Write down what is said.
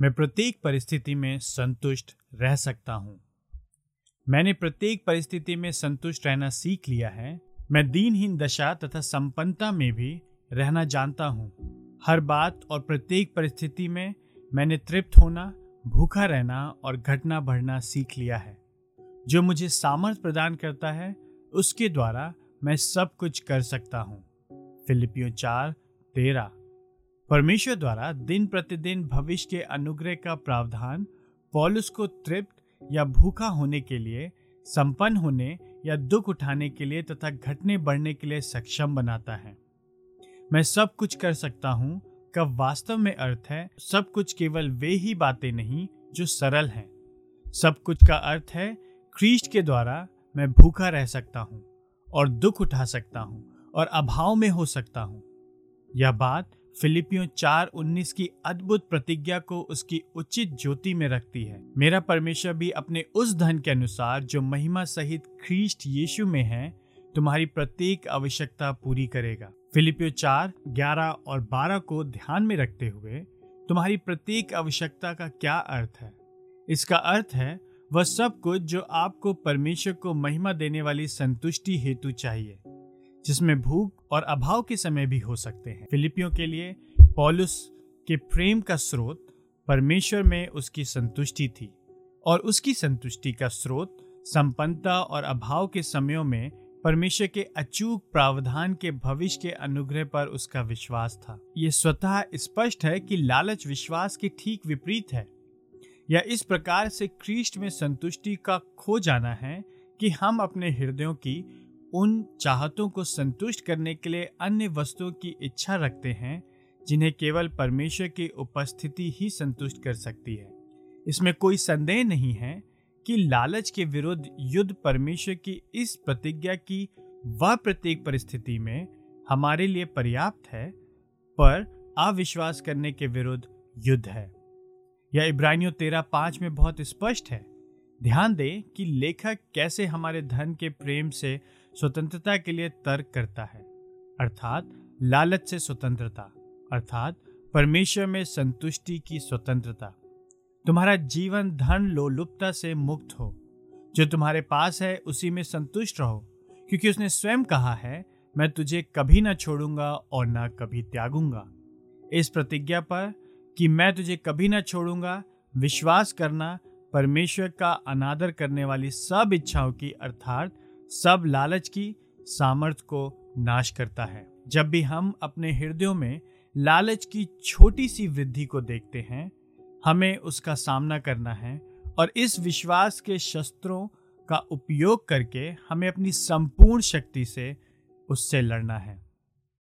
मैं प्रत्येक परिस्थिति में संतुष्ट रह सकता हूँ। मैंने प्रत्येक परिस्थिति में संतुष्ट रहना सीख लिया है। मैं दीनहीन दशा तथा संपन्नता में भी रहना जानता हूँ। हर बात और प्रत्येक परिस्थिति में मैंने तृप्त होना, भूखा रहना और घटना बढ़ना सीख लिया है। जो मुझे सामर्थ्य प्रदान करता है, उसके द्वारा मैं सब कुछ कर सकता हूँ। फिलिपियो चार, तेरह। परमेश्वर द्वारा दिन प्रतिदिन भविष्य के अनुग्रह का प्रावधान, पॉलुस को तृप्त या भूखा होने के लिए, संपन्न होने या दुख उठाने के लिए तथा घटने बढ़ने के लिए सक्षम बनाता है। मैं सब कुछ कर सकता हूँ का वास्तव में अर्थ है, सब कुछ केवल वे ही बातें नहीं, जो सरल हैं। सब कुछ का अर्थ है ख्रीस्ट के द्वारा मैं भूखा रह सकता हूँ और दुख उठा सकता हूँ और अभाव में हो सकता हूँ। यह बात फिलिपियो चार उन्नीस की अद्भुत प्रतिज्ञा को उसकी उचित ज्योति में रखती है। मेरा परमेश्वर भी अपने उस धन के अनुसार जो महिमा सहित ख्रीस्ट यीशु में है, तुम्हारी प्रत्येक आवश्यकता पूरी करेगा। फिलिपियो चार, ग्यारह और बारह को ध्यान में रखते हुए, तुम्हारी प्रत्येक आवश्यकता का क्या अर्थ है? इसका अर्थ है, वह सब कुछ जो आपको परमेश्वर को महिमा देने वाली संतुष्टि हेतु चाहिए। जिसमें भूख और अभाव के समय भी हो सकते हैं। फिलिपियों के लिए पॉलुस के प्रेम का स्रोत परमेश्वर में उसकी संतुष्टि थी और उसकी संतुष्टि का स्रोत संपन्नता और अभाव के समयों में परमेश्वर के अचूक प्रावधान के भविष्य के अनुग्रह पर उसका विश्वास था। ये स्वतः स्पष्ट है कि लालच विश्वास के ठीक विपरीत है। या इस प्रकार से ख्रीष्ट में संतुष्टि का खो जाना है कि हम अपने हृदयों की उन चाहतों को संतुष्ट करने के लिए अन्य वस्तुओं की इच्छा रखते हैं, जिन्हें केवल परमेश्वर की उपस्थिति ही संतुष्ट कर सकती है। इसमें कोई संदेह नहीं है कि लालच के विरुद्ध युद्ध परमेश्वर की इस प्रतिज्ञा की वह प्रत्येक परिस्थिति में हमारे लिए पर्याप्त है, पर अविश्वास करने के विरुद्ध युद्ध है। यह इब्रानियों तेरह पाँच में बहुत स्पष्ट है। ध्यान दें कि लेखक कैसे हमारे धन के प्रेम से स्वतंत्रता के लिए तर्क करता है, अर्थात लालच से स्वतंत्रता, अर्थात परमेश्वर में संतुष्टि की स्वतंत्रता। तुम्हारा जीवन धन लोलुपता से मुक्त हो। जो तुम्हारे पास है, उसी में संतुष्ट रहो, क्योंकि उसने स्वयं कहा है, मैं तुझे कभी ना छोड़ूँगा और ना कभी त्यागूँगा। इस प्रतिज्ञा पर कि मैं तुझे कभी ना छोड़ूँगा, विश्वास करना परमेश्वर का अनादर करने वाली सब इच्छाओं की, अर्थात सब लालच की सामर्थ्य को नाश करता है। जब भी हम अपने हृदयों में लालच की छोटी सी वृद्धि को देखते हैं, हमें उसका सामना करना है और इस विश्वास के शस्त्रों का उपयोग करके हमें अपनी संपूर्ण शक्ति से उससे लड़ना है।